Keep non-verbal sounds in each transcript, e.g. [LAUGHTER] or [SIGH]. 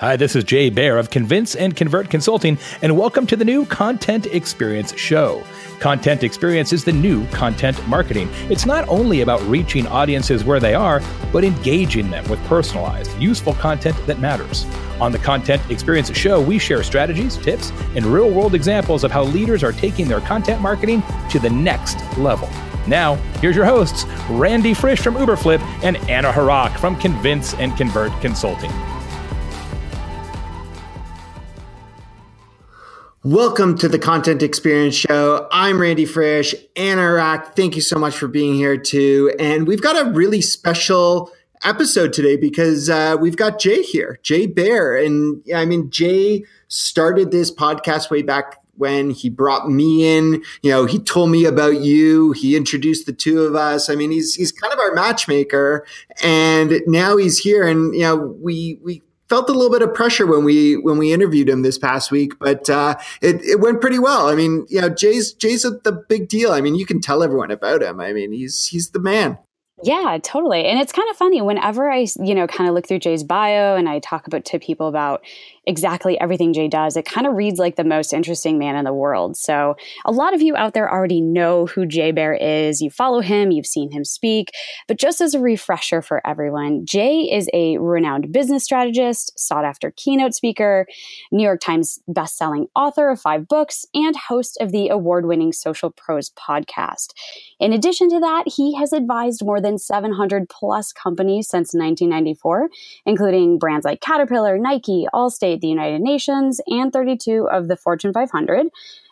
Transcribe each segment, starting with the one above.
Hi, this is Jay Baer of Convince and Convert Consulting, and welcome to the new Content Experience Show. Content Experience is the new content marketing. It's not only about reaching audiences where they are, but engaging them with personalized, useful content that matters. On the Content Experience Show, we share strategies, tips, and real world examples of how leaders are taking their content marketing to the next level. Now, here's your hosts, Randy Frisch from Uberflip and Anna Hrach from Convince and Convert Consulting. Welcome to the Content Experience Show. I'm Randy Frisch. Anna Hrach, thank you so much for being here too. And we've got a really special episode today because uh, we've got Jay here, Jay Baer, And I mean, Jay started this podcast way back when he brought me in. You know, he told me about you. He introduced the two of us. I mean, he's he's kind of our matchmaker, and now he's here. And you know, we we felt a little bit of pressure when we when we interviewed him this past week, but uh, it it went pretty well. I mean, you know, Jay's Jay's the big deal. I mean, you can tell everyone about him. I mean, he's he's the man. Yeah, totally. And it's kind of funny whenever I, you know, kind of look through Jay's bio and I talk about to people about exactly everything Jay does, it kind of reads like the most interesting man in the world. So a lot of you out there already know who Jay Baer is. You follow him, you've seen him speak. But just as a refresher for everyone, Jay is a renowned business strategist, sought after keynote speaker, New York Times bestselling author of five books, and host of the award winning Social Pros podcast. In addition to that, he has advised more than 700 plus companies since 1994, including brands like Caterpillar, Nike, Allstate, the United Nations, and 32 of the Fortune 500.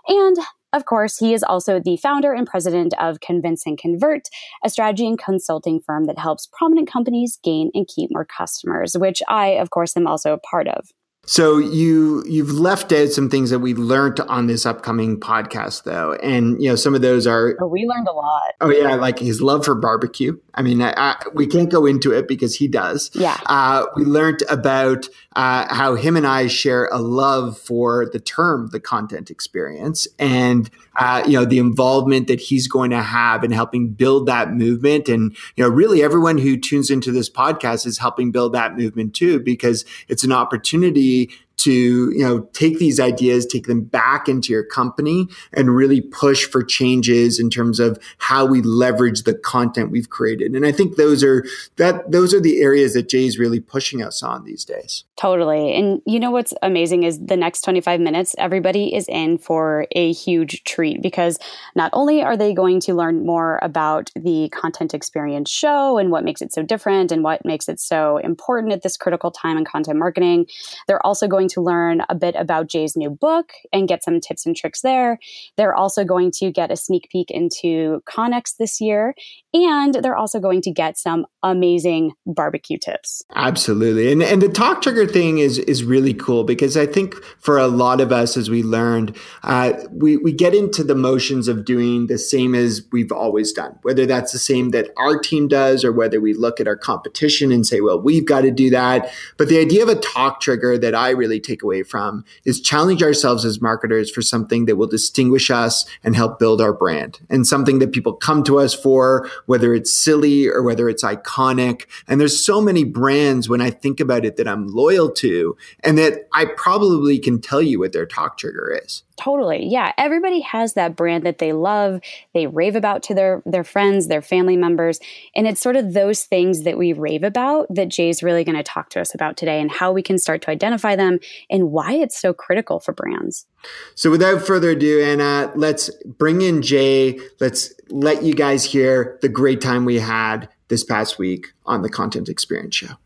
And of course, he is also the founder and president of Convince and Convert, a strategy and consulting firm that helps prominent companies gain and keep more customers, which I, of course, am also a part of. So you you've left out some things that we learned on this upcoming podcast, though, and you know some of those are. Oh, we learned a lot. Oh yeah, like his love for barbecue. I mean, I, I, we can't go into it because he does. Yeah. Uh, we learned about uh, how him and I share a love for the term the content experience, and uh, you know the involvement that he's going to have in helping build that movement, and you know really everyone who tunes into this podcast is helping build that movement too, because it's an opportunity to you know take these ideas take them back into your company and really push for changes in terms of how we leverage the content we've created. And i think those are that those are the areas that jay's really pushing us on these days. Totally. And you know what's amazing is the next 25 minutes everybody is in for a huge treat because not only are they going to learn more about the content experience show and what makes it so different and what makes it so important at this critical time in content marketing they're also going to learn a bit about Jay's new book and get some tips and tricks there. They're also going to get a sneak peek into ConEx this year, and they're also going to get some amazing barbecue tips. Absolutely. And and the talk trigger thing is is really cool because I think for a lot of us as we learned, uh, we, we get into the motions of doing the same as we've always done, whether that's the same that our team does or whether we look at our competition and say, well, we've got to do that. But the idea of a talk trigger that I really take away from is challenge ourselves as marketers for something that will distinguish us and help build our brand and something that people come to us for, whether it's silly or whether it's iconic. And there's so many brands when I think about it that I'm loyal to and that I probably can tell you what their talk trigger is. Totally. Yeah. Everybody has that brand that they love, they rave about to their their friends, their family members, and it's sort of those things that we rave about that Jay's really going to talk to us about today and how we can start to identify them and why it's so critical for brands. So without further ado, Anna, let's bring in Jay. Let's let you guys hear the great time we had this past week on the Content Experience Show.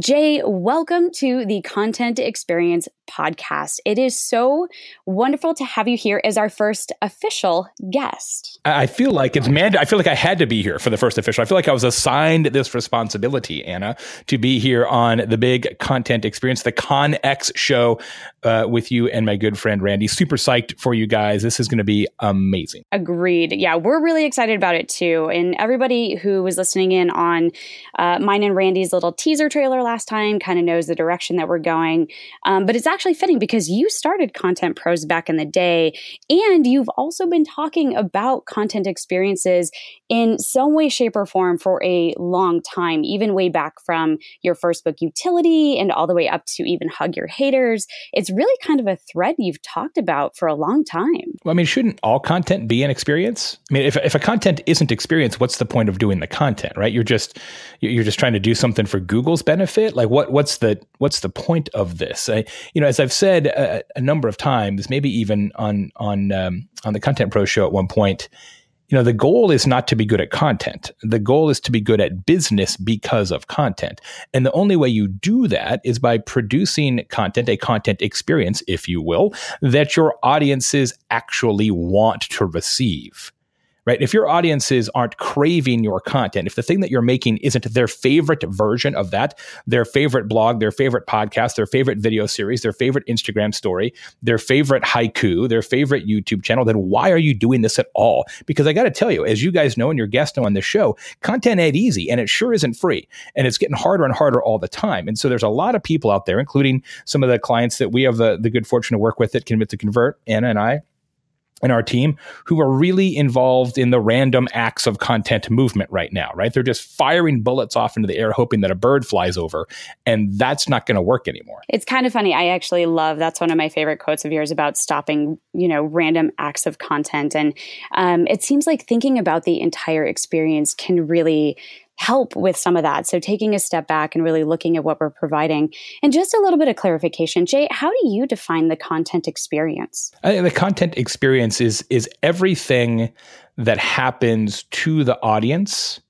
Jay, welcome to the Content Experience podcast. It is so wonderful to have you here as our first official guest. I feel like it's man. I feel like I had to be here for the first official. I feel like I was assigned this responsibility, Anna, to be here on the big content experience, the ConEx show, uh, with you and my good friend Randy. Super psyched for you guys. This is going to be amazing. Agreed. Yeah, we're really excited about it too. And everybody who was listening in on uh, mine and Randy's little teaser trailer last time kind of knows the direction that we're going. Um, but it's actually fitting because you started Content Pros back in the day, and you've also been talking about content experiences in some way, shape, or form for a long time, even way back from your first book, Youtility, and all the way up to even Hug Your Haters. It's really kind of a thread you've talked about for a long time. Well, I mean, shouldn't all content be an experience? I mean, if, if a content isn't experience, what's the point of doing the content, right? You're just you're just trying to do something for Google's benefit. Like, what what's the what's the point of this? I, you know, as I've said a, a number of times, maybe even on on um, on the Content Pro show at one point you know the goal is not to be good at content. The goal is to be good at business because of content. And the only way you do that is by producing content a content experience if you will that your audiences actually want to receive right? If your audiences aren't craving your content, if the thing that you're making isn't their favorite version of that, their favorite blog, their favorite podcast, their favorite video series, their favorite Instagram story, their favorite haiku, their favorite YouTube channel, then why are you doing this at all? Because I got to tell you, as you guys know and your guests know on this show, content ain't easy and it sure isn't free. And it's getting harder and harder all the time. And so there's a lot of people out there, including some of the clients that we have the, the good fortune to work with at Convince to Convert, Anna and I, and our team who are really involved in the random acts of content movement right now, right? They're just firing bullets off into the air, hoping that a bird flies over. And that's not going to work anymore. It's kind of funny. I actually love that's one of my favorite quotes of yours about stopping, you know, random acts of content. And um, it seems like thinking about the entire experience can really help with some of that. So taking a step back and really looking at what we're providing. And just a little bit of clarification, Jay, how do you define the content experience? the content experience is is everything that happens to the audience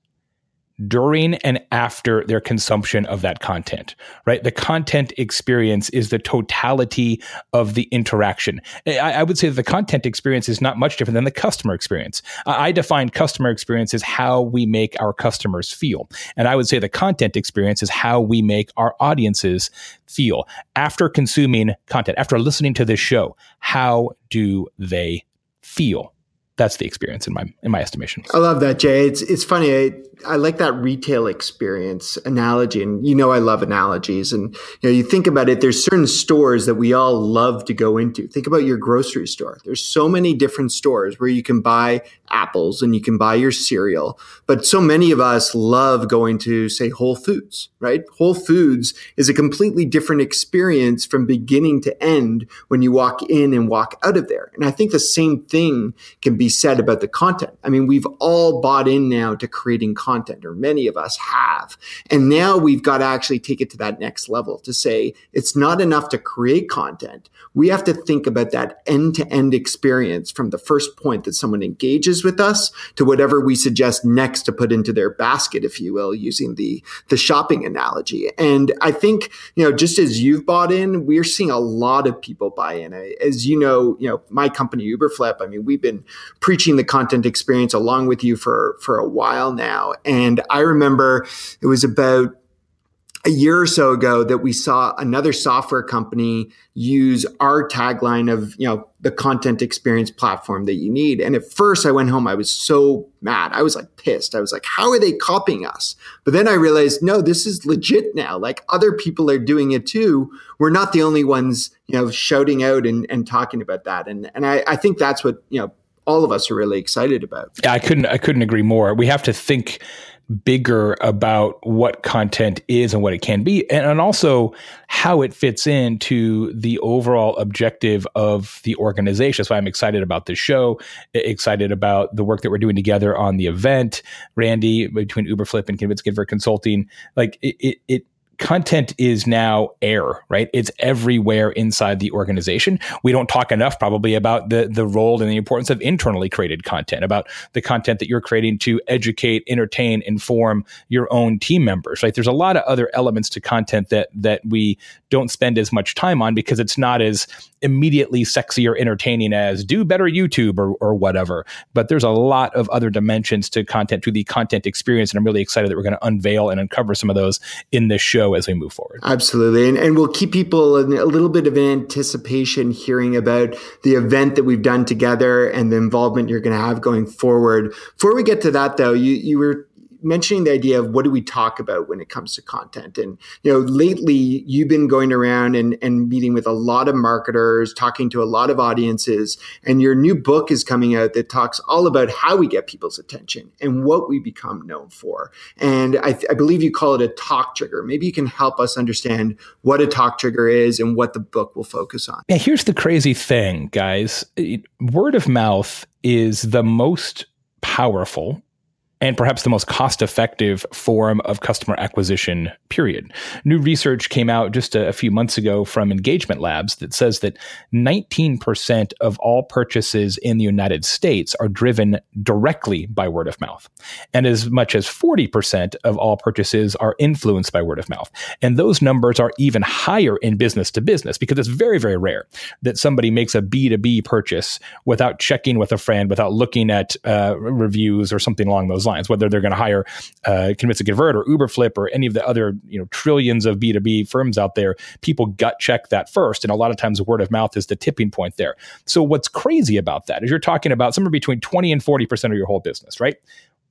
during and after their consumption of that content, right? The content experience is the totality of the interaction. I, I, would say that the content experience is not much different than the customer experience. I, I define customer experience as how we make our customers feel. And I would say the content experience is how we make our audiences feel. After consuming content, after listening to this show, how do they feel? That's the experience in my in my estimation. I love that, Jay. It's it's funny. I, I like that retail experience analogy, and you know I love analogies. And you know, you think about it. There's certain stores that we all love to go into. Think about your grocery store. There's so many different stores where you can buy apples and you can buy your cereal. But so many of us love going to say Whole Foods, right? Whole Foods is a completely different experience from beginning to end when you walk in and walk out of there. And I think the same thing can be said about the content. I mean, we've all bought in now to creating content, or many of us have. And now we've got to actually take it to that next level to say it's not enough to create content. We have to think about that end to end experience from the first point that someone engages with us to whatever we suggest next to put into their basket, if you will, using the, the shopping analogy. And I think, you know, just as you've bought in, we're seeing a lot of people buy in. As you know, you know, my company Uberflip, I mean, we've been preaching the content experience along with you for, for a while now. And I remember it was about a year or so ago that we saw another software company use our tagline of you know the content experience platform that you need. And at first i went home i was so mad. I was like pissed. I was like how are they copying us? But then i realized no this is legit now. Like other people are doing it too. We're not the only ones you know shouting out and, and talking about that. And and I, I think that's what you know all of us are really excited about yeah i couldn't i couldn't agree more we have to think bigger about what content is and what it can be, and, and also how it fits into the overall objective of the organization. That's why I'm excited about this show, excited about the work that we're doing together on the event. Randy, between Uberflip and Convince Convert Consulting, like it, it, it content is now air, right? It's everywhere inside the organization. We don't talk enough probably about the the role and the importance of internally created content, about the content that you're creating to educate, entertain, inform your own team members, right? There's a lot of other elements to content that that we don't spend as much time on because it's not as immediately sexy or entertaining as do better YouTube or, or whatever. But there's a lot of other dimensions to content, to the content experience. And I'm really excited that we're going to unveil and uncover some of those in this show as we move forward. Absolutely. And, and we'll keep people in a little bit of anticipation hearing about the event that we've done together and the involvement you're going to have going forward. Before we get to that, though, you, you were mentioning the idea of what do we talk about when it comes to content. And, you know, lately you've been going around and, and meeting with a lot of marketers, talking to a lot of audiences, and your new book is coming out that talks all about how we get people's attention and what we become known for. And I, th- I believe you call it a talk trigger. Maybe you can help us understand what a talk trigger is and what the book will focus on. Yeah, here's the crazy thing, guys. Word of mouth is the most powerful and perhaps the most cost effective form of customer acquisition, period. New research came out just a, a, few months ago from Engagement Labs that says that 19% of all purchases in the United States are driven directly by word of mouth. And as much as 40% of all purchases are influenced by word of mouth. And those numbers are even higher in business to business because it's very, very rare that somebody makes a B2B purchase without checking with a friend, without looking at uh, reviews or something along those lines, whether they're going to hire uh, Convince and Convert or Uberflip or any of the other you know trillions of B2B firms out there, people gut check that first. And a lot of times word of mouth is the tipping point there. So what's crazy about that is you're talking about somewhere between 20 and 40% of your whole business, right?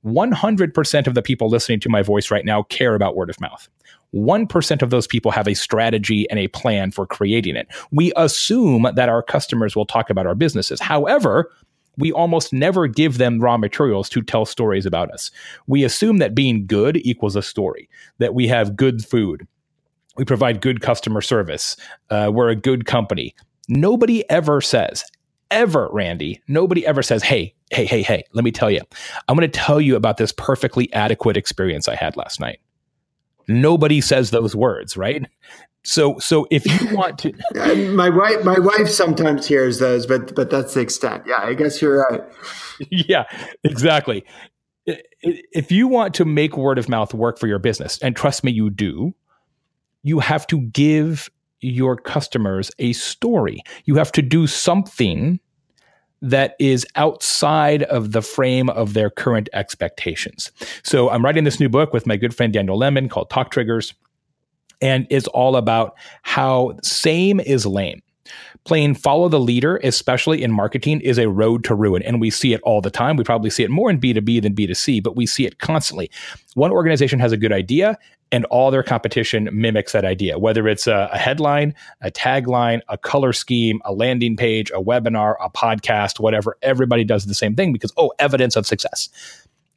100% of the people listening to my voice right now care about word of mouth. 1% of those people have a strategy and a plan for creating it. We assume that our customers will talk about our businesses. However, we almost never give them raw materials to tell stories about us. We assume that being good equals a story, that we have good food, we provide good customer service, uh, we're a good company. Nobody ever says, ever, Randy, nobody ever says, hey, hey, hey, hey, let me tell you, I'm going to tell you about this perfectly adequate experience I had last night. Nobody says those words, right? So, so if you [LAUGHS] want to, my wife, my wife sometimes hears those, but but that's the extent. Yeah, I guess you're right. [LAUGHS] yeah, exactly. If you want to make word of mouth work for your business, and trust me, you do, you have to give your customers a story. You have to do something that is outside of the frame of their current expectations. So I'm writing this new book with my good friend Daniel Lemin called Talk Triggers and it's all about how same is lame. Playing follow the leader, especially in marketing, is a road to ruin. And we see it all the time. We probably see it more in B2B than B2C, but we see it constantly. One organization has a good idea, and all their competition mimics that idea, whether it's a, a, headline, a tagline, a color scheme, a landing page, a webinar, a podcast, whatever. Everybody does the same thing because, oh, evidence of success.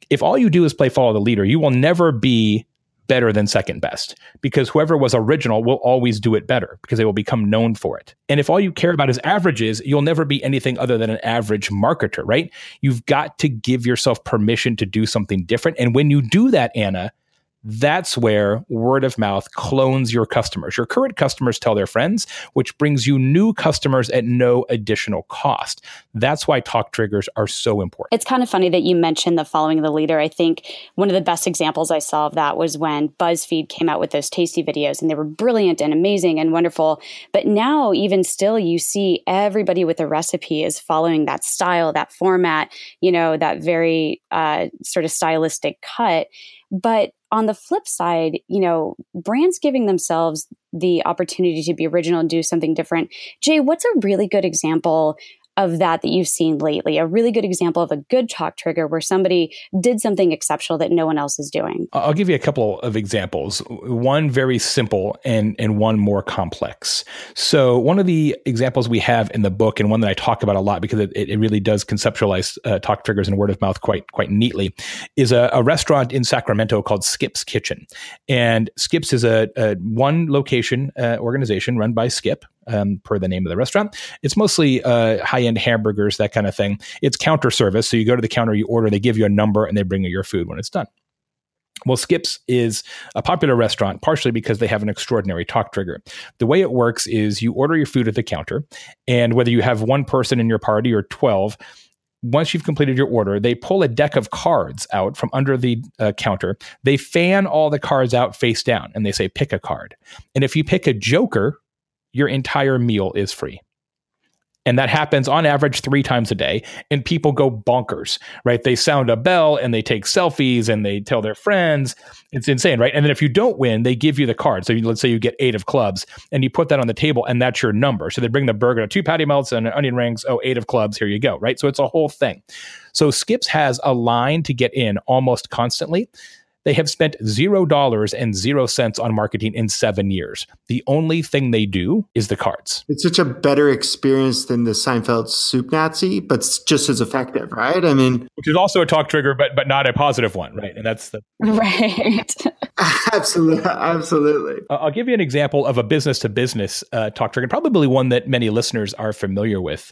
If all you do is play follow the leader, you will never be better than second best because whoever was original will always do it better because they will become known for it. And if all you care about is averages, you'll never be anything other than an average marketer, right? You've got to give yourself permission to do something different. And when you do that, Anna, that's where word of mouth clones your customers. Your current customers tell their friends, which brings you new customers at no additional cost. That's why talk triggers are so important. It's kind of funny that you mentioned the following the leader. I think one of the best examples I saw of that was when BuzzFeed came out with those tasty videos and they were brilliant and amazing and wonderful. But now, even still, you see everybody with a recipe is following that style, that format, you know, that very uh, sort of stylistic cut. But on the flip side, you know, brands giving themselves the opportunity to be original and do something different. Jay, what's a really good example of that that you've seen lately? A really good example of a good talk trigger where somebody did something exceptional that no one else is doing. I'll give you a couple of examples. One very simple and and one more complex. So one of the examples we have in the book and one that I talk about a lot because it, it really does conceptualize uh, talk triggers and word of mouth quite quite neatly is a, a restaurant in Sacramento called Skip's Kitchen. And Skip's is a, a one location uh, organization run by Skip, um, per the name of the restaurant. It's mostly uh, high end hamburgers, that kind of thing. It's counter service. So you go to the counter, you order, they give you a number, and they bring you your food when it's done. Well, Skips is a popular restaurant partially because they have an extraordinary talk trigger. The way it works is you order your food at the counter, and whether you have one person in your party or 12, once you've completed your order, they pull a deck of cards out from under the uh, counter. They fan all the cards out face down and they say, pick a card. And if you pick a joker, your entire meal is free. And that happens on average three times a day. And people go bonkers, right? They sound a bell and they take selfies and they tell their friends. It's insane, right? And then if you don't win, they give you the card. So let's say you get eight of clubs and you put that on the table and that's your number. So they bring the burger, two patty melts and onion rings. Oh, eight of clubs. Here you go, right? So it's a whole thing. So Skips has a line to get in almost constantly they have spent zero dollars and zero cents on marketing in seven years. The only thing they do is the cards. It's such a better experience than the Seinfeld soup Nazi, but it's just as effective, right? I mean, which is also a talk trigger, but but not a positive one, right? And that's the right. [LAUGHS] absolutely, absolutely. I'll give you an example of a business to business talk trigger, probably one that many listeners are familiar with.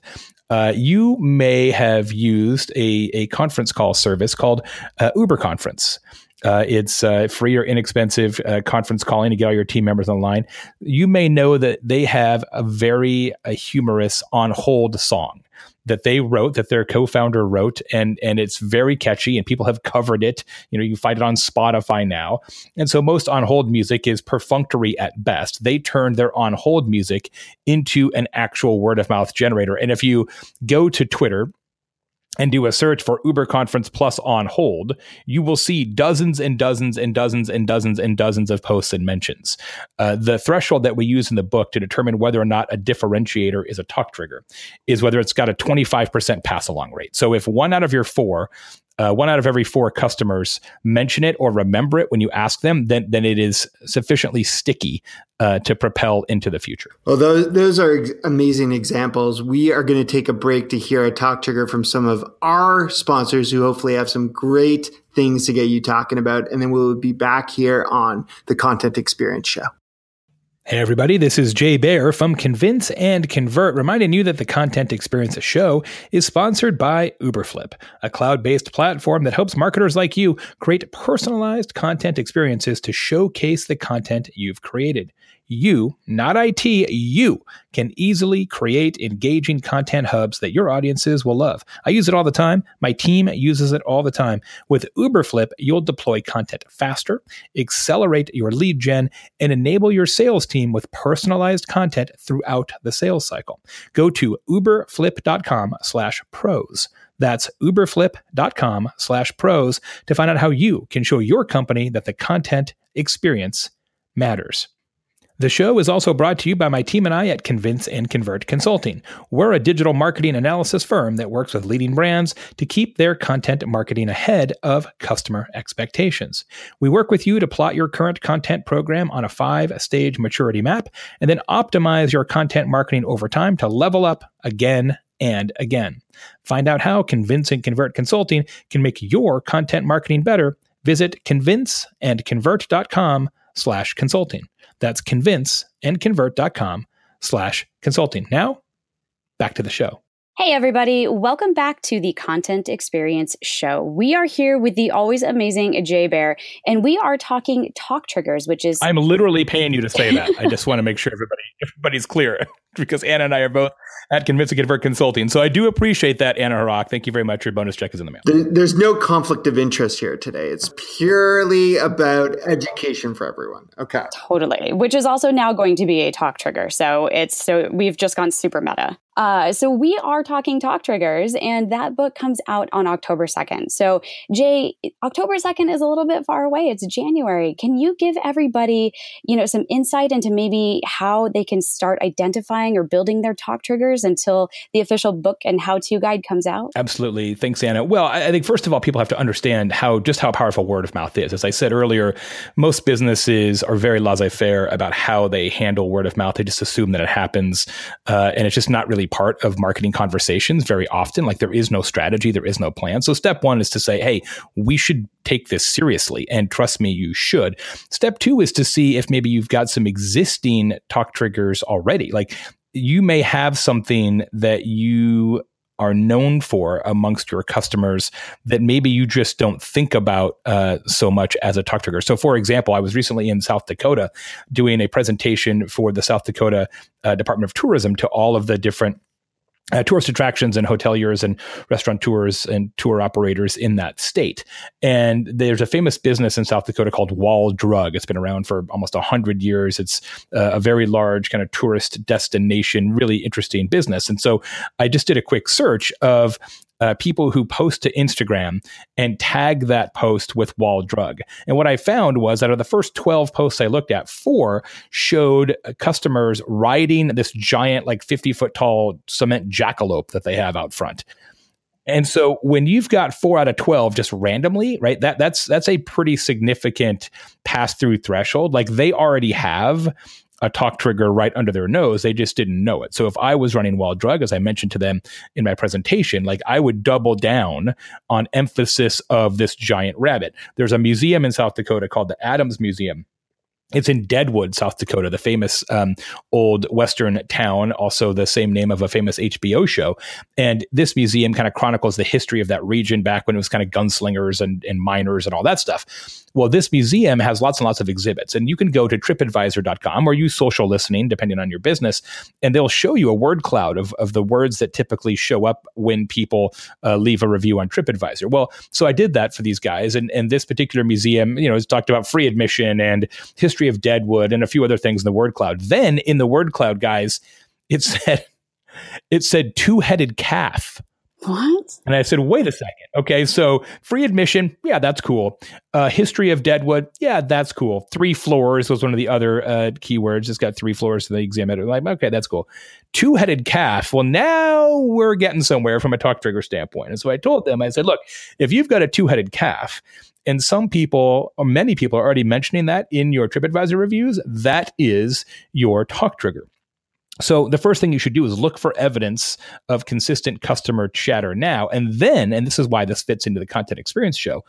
Uh, you may have used a, a conference call service called uh, UberConference. Uh, it's uh, free or inexpensive uh, conference calling to get all your team members online. You may know that they have a very a humorous on hold song that they wrote, that their co-founder wrote, and and it's very catchy, and people have covered it. You know, you find it on Spotify now, and so most on hold music is perfunctory at best. They turned their on hold music into an actual word of mouth generator, and if you go to Twitter and do a search for UberConference Plus on hold, you will see dozens and dozens and dozens and dozens and dozens of posts and mentions. Uh, the threshold that we use in the book to determine whether or not a differentiator is a talk trigger is whether it's got a 25% pass along rate. So if one out of your four uh, one out of every four customers mention it or remember it when you ask them, then then it is sufficiently sticky uh, to propel into the future. Well, those those are amazing examples. We are going to take a break to hear a talk trigger from some of our sponsors, who hopefully have some great things to get you talking about, and then we'll be back here on the Content Experience Show. Hey, everybody, this is Jay Baer from Convince and Convert, reminding you that the Content Experience Show is sponsored by Uberflip, a cloud based platform that helps marketers like you create personalized content experiences to showcase the content you've created you, not IT, you can easily create engaging content hubs that your audiences will love. I use it all the time. My team uses it all the time. With Uberflip, you'll deploy content faster, accelerate your lead gen, and enable your sales team with personalized content throughout the sales cycle. Go to uberflip.com slash pros. That's uberflip.com slash pros to find out how you can show your company that the content experience matters. The show is also brought to you by my team and I at Convince and Convert Consulting. We're a digital marketing analysis firm that works with leading brands to keep their content marketing ahead of customer expectations. We work with you to plot your current content program on a five stage maturity map and then optimize your content marketing over time to level up again and again. Find out how Convince and Convert Consulting can make your content marketing better. Visit convinceandconvert.com slash consulting. That's convince and convert.com slash consulting. Now, back to the show. Hey, everybody. Welcome back to the Content Experience Show. We are here with the always amazing Jay Baer, and we are talking talk triggers, which is. I'm literally paying you to say that. I [LAUGHS] just want to make sure everybody everybody's clear [LAUGHS] because Anna and I are both at Convince and Convert Consulting. So I do appreciate that, Anna Hrach. Thank you very much. Your bonus check is in the mail. There's no conflict of interest here today. It's purely about education for everyone. Okay. Totally. Which is also now going to be a talk trigger. So it's so we've just gone super meta. Uh, so we are talking talk triggers, and that book comes out on October 2nd. So, Jay, October 2nd is a little bit far away. It's January. Can you give everybody, you know, some insight into maybe how they can start identifying or building their talk triggers until the official book and how-to guide comes out? Absolutely. Thanks, Anna. Well, I think first of all, people have to understand how just how powerful word of mouth is. As I said earlier, most businesses are very laissez-faire about how they handle word of mouth. They just assume that it happens, uh, and it's just not really part of marketing conversations very often. Like there is no strategy, there is no plan. So step one is to say, hey, we should take this seriously. And trust me, you should. Step two is to see if maybe you've got some existing talk triggers already. Like you may have something that you are known for amongst your customers that maybe you just don't think about uh, so much as a talk trigger. So, for example, I was recently in South Dakota doing a presentation for the South Dakota uh, Department of Tourism to all of the different uh, tourist attractions and hoteliers and restaurateurs and tour operators in that state. And there's a famous business in South Dakota called Wall Drug. It's been around for almost 100 years. It's uh, a very large kind of tourist destination, really interesting business. And so I just did a quick search of uh, people who post to Instagram and tag that post with wall drug. And what I found was out of the first 12 posts I looked at, four showed customers riding this giant, like 50 foot tall cement jackalope that they have out front. And so when you've got four out of 12 just randomly, right, that that's that's a pretty significant pass through threshold. Like they already have a talk trigger right under their nose. They just didn't know it. So if I was running Wall Drug, as I mentioned to them in my presentation, like I would double down on emphasis of this giant rabbit. There's a museum in South Dakota called the Adams Museum it's in Deadwood, South Dakota, the famous um, old Western town, also the same name of a famous HBO show. And this museum kind of chronicles the history of that region back when it was kind of gunslingers and, and miners and all that stuff. Well, this museum has lots and lots of exhibits, and you can go to tripadvisor.com or use social listening, depending on your business, and they'll show you a word cloud of, of the words that typically show up when people uh, leave a review on TripAdvisor. Well, so I did that for these guys, and, and this particular museum, you know, has talked about free admission and history of Deadwood and a few other things in the word cloud. Then in the word cloud, guys, it said [LAUGHS] it said two headed calf. What? And I said, wait a second. Okay, so free admission, yeah, that's cool. Uh, history of Deadwood, yeah, that's cool. Three floors was one of the other uh, keywords. It's got three floors to the examiner. Like, okay, that's cool. Two headed calf. Well, now we're getting somewhere from a talk trigger standpoint. And so I told them, I said, look, if you've got a two headed calf, and some people, or many people, are already mentioning that in your TripAdvisor reviews. That is your talk trigger. So the first thing you should do is look for evidence of consistent customer chatter now. And then, and this is why this fits into the content experience show,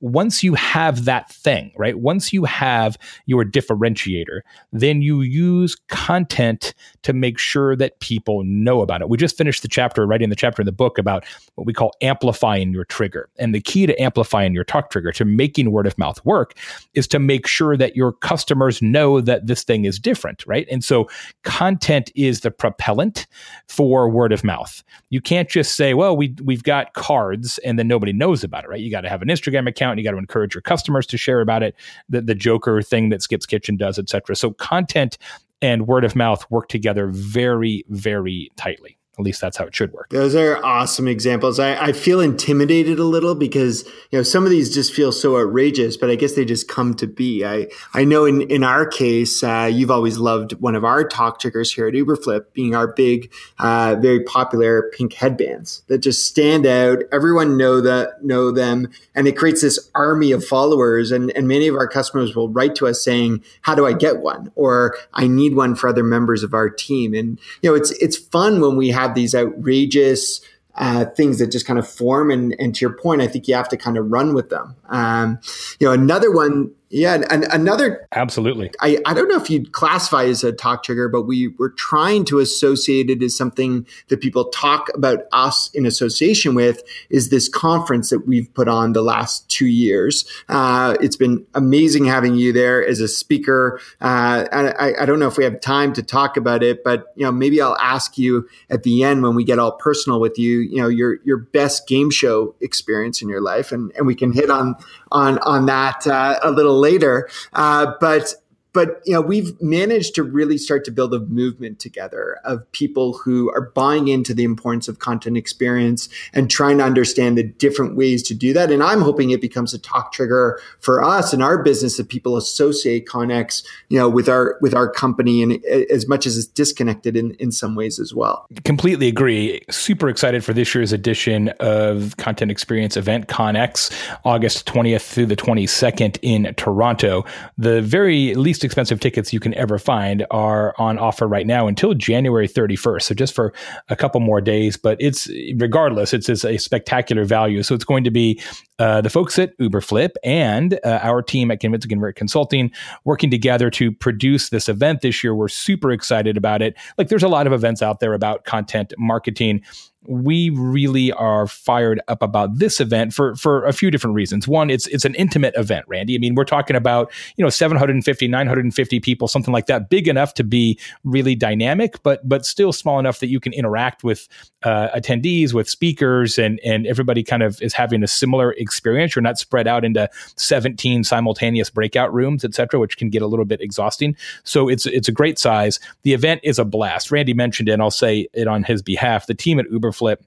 once you have that thing, right? Once you have your differentiator, then you use content to make sure that people know about it. We just finished the chapter, writing the chapter in the book about what we call amplifying your trigger. And the key to amplifying your talk trigger, to making word of mouth work, is to make sure that your customers know that this thing is different, right? And so content is the propellant for word of mouth. You can't just say, well, we, we've got cards and then nobody knows about it, right? You got to have an Instagram account account. You got to encourage your customers to share about it. The, the Joker thing that Skip's Kitchen does, etc. So content and word of mouth work together very, very tightly. At least that's how it should work. Those are awesome examples. I, I, feel intimidated a little because you know some of these just feel so outrageous, but I guess they just come to be. I I know in in our case, uh, you've always loved one of our talk triggers here at Uberflip being our big, uh, very popular pink headbands that just stand out. Everyone know that know them, and it creates this army of followers. And and many of our customers will write to us saying, "How do I get one?" or "I need one for other members of our team." And you know, it's it's fun when we have have these outrageous uh, things that just kind of form. And, and to your point, I think you have to kind of run with them. Um, you know, another one yeah, and another absolutely. I, I don't know if you'd classify as a talk trigger, but we were trying to associate it as something that people talk about us in association with. Is this conference that we've put on the last two years? Uh, it's been amazing having you there as a speaker. Uh, I, I don't know if we have time to talk about it, but you know maybe I'll ask you at the end when we get all personal with you. You know your your best game show experience in your life, and and we can hit on on on that uh, a little later. Uh, but but you know we've managed to really start to build a movement together of people who are buying into the importance of content experience and trying to understand the different ways to do that. And i'm hoping it becomes a talk trigger for us in our business that people associate ConEx you know with our with our company and as much as it's disconnected in in some ways as well. Completely agree. Super excited for this year's edition of content experience event ConEx august 20th through the 22nd in toronto. The very least expensive tickets you can ever find are on offer right now until January 31st. So just for a couple more days, but it's regardless, it's, it's a spectacular value. So it's going to be uh, the folks at Uberflip and uh, our team at Convince Convert Consulting working together to produce this event this year. We're super excited about it. Like there's a lot of events out there about content marketing we really are fired up about this event for for a few different reasons. One, it's it's an intimate event, Randy. I mean, we're talking about, you know, 750, 950 people, something like that, big enough to be really dynamic, but but still small enough that you can interact with uh, attendees, with speakers, and and everybody kind of is having a similar experience. You're not spread out into 17 simultaneous breakout rooms, et cetera, which can get a little bit exhausting. So it's it's a great size. The event is a blast. Randy mentioned it, and I'll say it on his behalf. The team at Uber Flip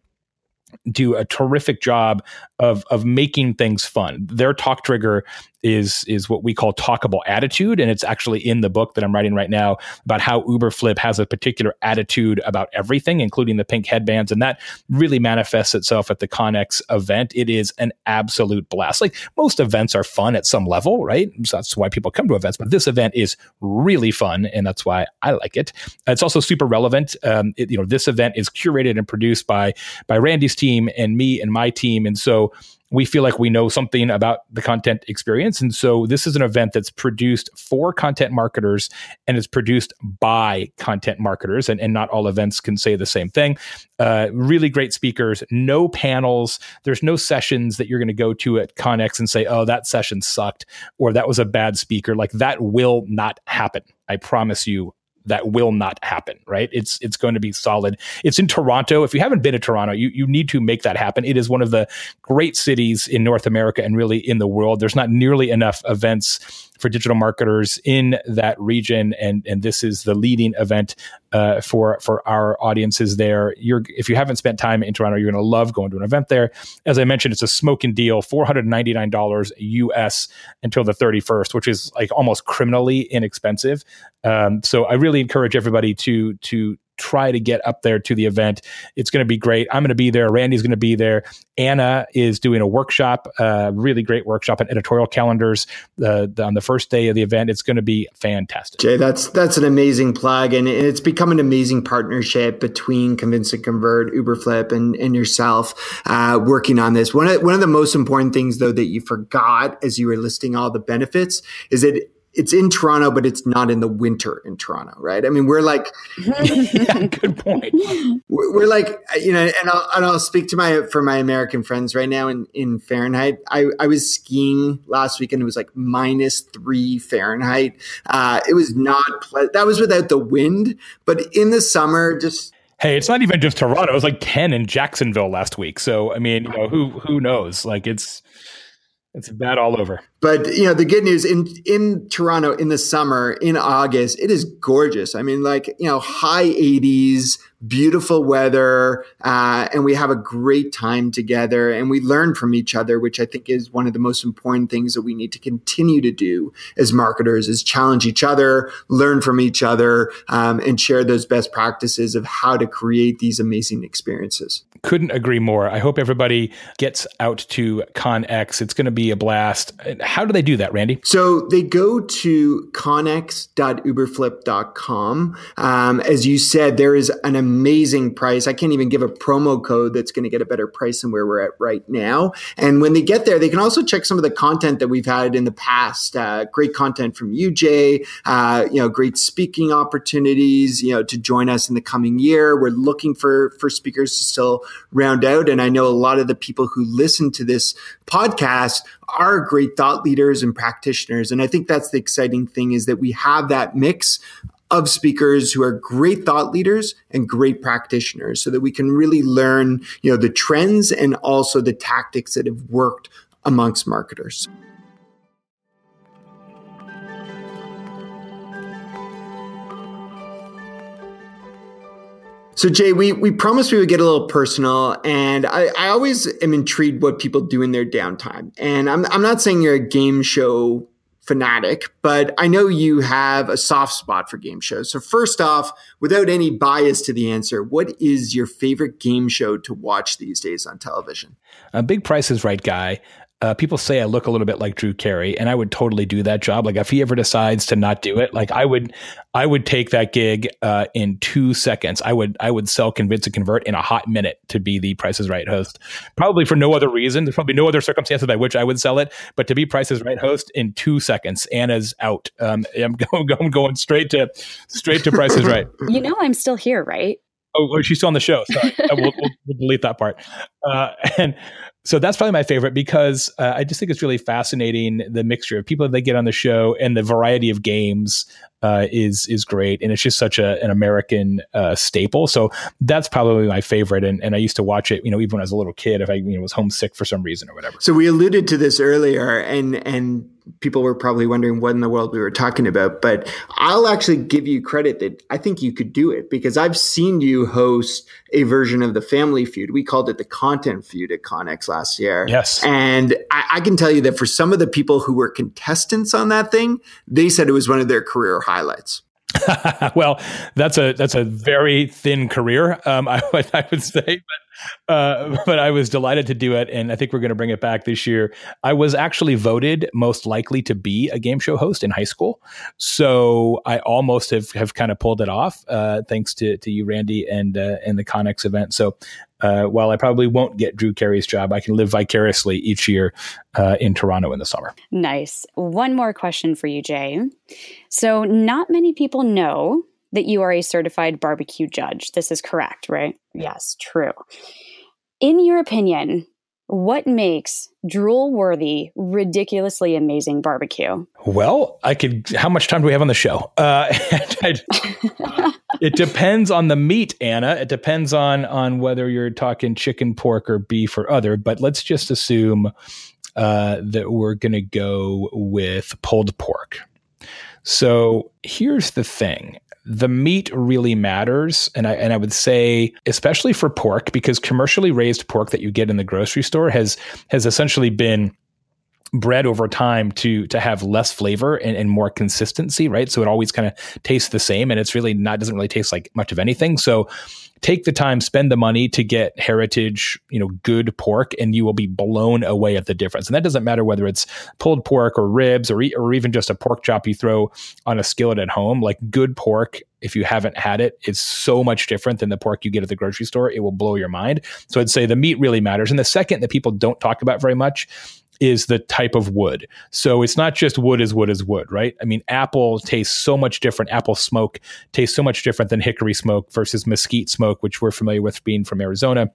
do a terrific job of of making things fun. Their talk trigger is is what we call talkable attitude, and it's actually in the book that I'm writing right now about how Uberflip has a particular attitude about everything, including the pink headbands, and that really manifests itself at the ConEx event. It is an absolute blast. Like most events are fun at some level, right? So that's why people come to events, but this event is really fun, and that's why I like it. It's also super relevant. Um, it, you know, this event is curated and produced by by Randy's team and me and my team, and so we feel like we know something about the content experience. And so this is an event that's produced for content marketers and it's produced by content marketers. And, and not all events can say the same thing. Uh, really great speakers, no panels. There's no sessions that you're going to go to at ConEx and say, oh, that session sucked or that was a bad speaker. Like that will not happen. I promise you that will not happen right? It's it's going to be solid. It's in toronto. If you haven't been to toronto you you need to make that happen. It is one of the great cities in north america and really in the world. There's not nearly enough events for digital marketers in that region, and and this is the leading event uh, for for our audiences there. You're if you haven't spent time in Toronto, you're going to love going to an event there. As I mentioned, it's a smoking deal, four hundred ninety nine dollars US until the thirty first, which is like almost criminally inexpensive. Um, so I really encourage everybody to to try to get up there to the event. It's going to be great. I'm going to be there. Randy's going to be there. Anna is doing a workshop, uh, really great workshop on editorial calendars uh, on the first day of the event. It's going to be fantastic. Jay, that's that's an amazing plug, and it's become an amazing partnership between Convince and Convert, Uberflip, and and yourself uh, working on this. One of one of the most important things, though, that you forgot as you were listing all the benefits is that it's in Toronto, but it's not in the winter in Toronto, right? I mean, we're like, yeah, [LAUGHS] [LAUGHS] good point. We're like, you know, and I'll, and I'll speak to my for my American friends right now in in Fahrenheit. I I was skiing last weekend. It was like minus three Fahrenheit. Uh, it was not ple- that was without the wind, but in the summer, just Hey, it's not even just Toronto. It was like 10 in Jacksonville last week. So, I mean, you know, who who knows? Like it's it's bad all over. But you know, the good news in in Toronto in the summer in August, it is gorgeous. I mean, like you know, high 80s, beautiful weather, uh, and we have a great time together and we learn from each other, which I think is one of the most important things that we need to continue to do as marketers is challenge each other, learn from each other, um, and share those best practices of how to create these amazing experiences. Couldn't agree more. I hope everybody gets out to ConEx. It's going to be a blast. How do they do that, Randy? So they go to connex.uberflip.com. Um, as you said, there is an amazing price. I can't even give a promo code that's going to get a better price than where we're at right now. And when they get there, they can also check some of the content that we've had in the past. Uh, great content from Jay. Uh, you know, great speaking opportunities. You know, to join us in the coming year. We're looking for for speakers to still round out. And I know a lot of the people who listen to this podcast are great thought leaders and practitioners. And I think that's the exciting thing is that we have that mix of speakers who are great thought leaders and great practitioners so that we can really learn, you know, the trends and also the tactics that have worked amongst marketers. So Jay, we we promised we would get a little personal, and I, I always am intrigued what people do in their downtime. And I'm I'm not saying you're a game show fanatic, but I know you have a soft spot for game shows. So, first off, without any bias to the answer, what is your favorite game show to watch these days on television? A Big Price is Right guy. Uh, people say I look a little bit like Drew Carey, and I would totally do that job. Like if he ever decides to not do it, like I would, I would take that gig uh, in two seconds. I would, I would sell, convince, and convert in a hot minute to be the Price is Right host. Probably for no other reason. There's probably no other circumstances by which I would sell it, but to be Price is Right host in two seconds. Anna's out. Um, [LAUGHS] I'm going, going, going straight to, straight to Price is Right. [LAUGHS] You know, I'm still here, right? Oh, she's still on the show. Sorry, we'll, [LAUGHS] we'll, we'll, delete that part. Uh, and so that's probably my favorite because uh, I just think it's really fascinating the mixture of people that they get on the show and the variety of games uh, is is great, and it's just such a, an American uh, staple. So that's probably my favorite, and, and I used to watch it, you know, even when I was a little kid, if I you know was homesick for some reason or whatever. So we alluded to this earlier, and and people were probably wondering what in the world we were talking about. But I'll actually give you credit that I think you could do it because I've seen you host a version of the Family Feud. We called it the Content Feud at ConEx last year. Yes, and I, I can tell you that for some of the people who were contestants on that thing, they said it was one of their career highlights. [LAUGHS] well, that's a that's a very thin career, um, [LAUGHS] I, I would say, but uh, [LAUGHS] but I was delighted to do it, and I think we're going to bring it back this year. I was actually voted most likely to be a game show host in high school, so I almost have, have kind of pulled it off, uh, thanks to to you, Randy, and uh, and the ConEx event. So uh, while I probably won't get Drew Carey's job, I can live vicariously each year uh, in Toronto in the summer. Nice. One more question for you, Jay. So, not many people know that you are a certified barbecue judge. This is correct, right? Yes, true. In your opinion, what makes drool worthy, ridiculously amazing barbecue? Well, I could. How much time do we have on the show? Uh, [LAUGHS] it depends on the meat, Anna. It depends on on whether you're talking chicken, pork, or beef or other. But let's just assume uh, that we're going to go with pulled pork. So here's the thing the meat really matters and I and I would say especially for pork because commercially raised pork that you get in the grocery store has has essentially been bred over time to to have less flavor and, and more consistency, right? So it always kind of tastes the same and it's really not doesn't really taste like much of anything. So take the time, spend the money to get heritage, you know, good pork, and you will be blown away at the difference. And that doesn't matter whether it's pulled pork or ribs or, or even just a pork chop you throw on a skillet at home. Like good pork, if you haven't had it, is so much different than the pork you get at the grocery store. It will blow your mind. So I'd say the meat really matters. And the second that people don't talk about very much is the type of wood. So it's not just wood is wood is wood, right? I mean, apple tastes so much different. Apple smoke tastes so much different than hickory smoke versus mesquite smoke, which we're familiar with being from Arizona.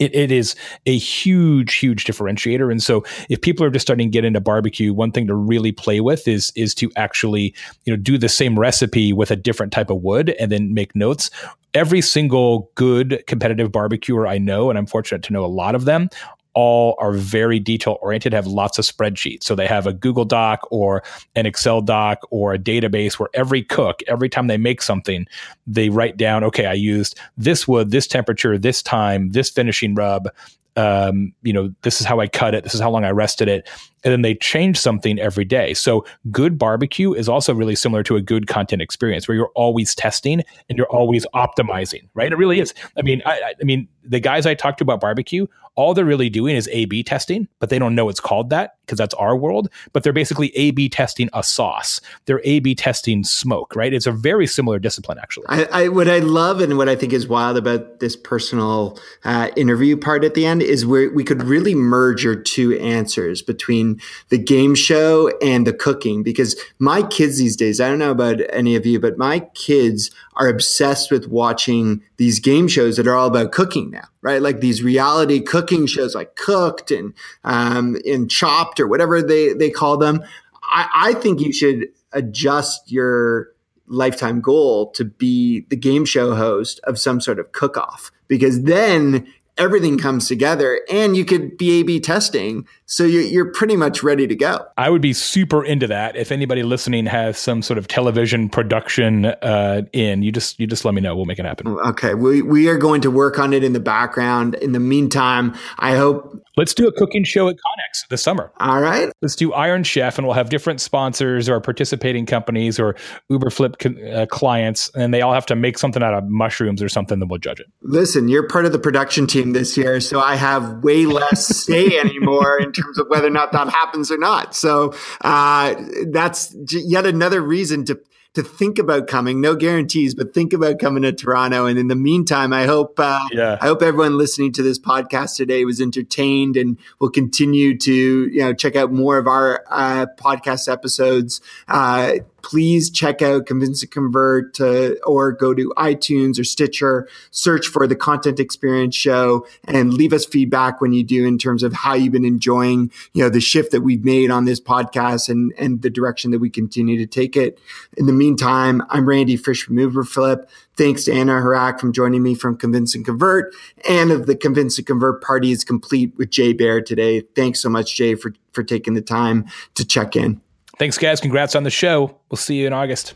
It, it is a huge, huge differentiator. And so if people are just starting to get into barbecue, one thing to really play with is is to actually, you know, do the same recipe with a different type of wood and then make notes. Every single good competitive barbecuer I know, and I'm fortunate to know a lot of them, all are very detail oriented, have lots of spreadsheets. So they have a Google Doc or an Excel doc or a database where every cook, every time they make something, they write down, okay, I used this wood, this temperature, this time, this finishing rub, um, you know, this is how I cut it, this is how long I rested it. And then they change something every day. So good barbecue is also really similar to a good content experience where you're always testing and you're always optimizing, right? It really is. I mean, I, I mean, the guys I talked to about barbecue, all they're really doing is A B testing, but they don't know it's called that because that's our world. But they're basically A B testing a sauce. They're A B testing smoke, right? It's a very similar discipline, actually. I, I what I love and what I think is wild about this personal uh, interview part at the end is where we could really merge your two answers between the game show and the cooking. Because my kids these days, I don't know about any of you, but my kids are obsessed with watching these game shows that are all about cooking now, right? Like these reality cooking shows like Cooked and um, and Chopped or whatever they they call them. I, I think you should adjust your lifetime goal to be the game show host of some sort of cook off because then everything comes together and you could be A B testing. So you're, you're pretty much ready to go. I would be super into that. If anybody listening has some sort of television production uh, in, you just you just let me know. We'll make it happen. Okay, we we are going to work on it in the background. In the meantime, I hope let's do a cooking show at ConEx this summer. All right, let's do Iron Chef, and we'll have different sponsors or participating companies or Uberflip uh, clients, and they all have to make something out of mushrooms or something. Then we'll judge it. Listen, you're part of the production team this year, so I have way less [LAUGHS] say anymore in terms of whether or not that happens or not. So uh, that's yet another reason to to think about coming. No guarantees, but think about coming to Toronto. And in the meantime, I hope uh, yeah. I hope everyone listening to this podcast today was entertained and will continue to you know check out more of our uh, podcast episodes. Uh, please check out Convince and Convert to, uh, or go to iTunes or Stitcher, search for the Content Experience Show, and leave us feedback when you do in terms of how you've been enjoying, you know, the shift that we've made on this podcast and and the direction that we continue to take it. In the meantime, I'm Randy Frisch from Uberflip. Thanks to Anna Hrach from joining me from Convince and Convert. And of the Convince and Convert party is complete with Jay Baer today. Thanks so much, Jay, for, for taking the time to check in. Thanks, guys. Congrats on the show. We'll see you in August.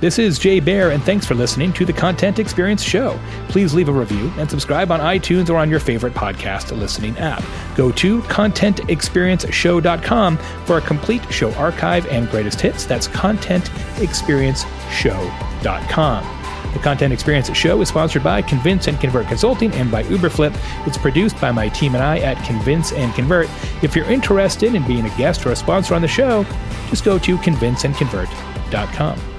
This is Jay Baer, and thanks for listening to the Content Experience Show. Please leave a review and subscribe on iTunes or on your favorite podcast listening app. Go to contentexperienceshow.com for a complete show archive and greatest hits. That's contentexperienceshow.com. The Content Experience Show is sponsored by Convince and Convert Consulting and by Uberflip. It's produced by my team and I at Convince and Convert. If you're interested in being a guest or a sponsor on the show, just go to convinceandconvert.com.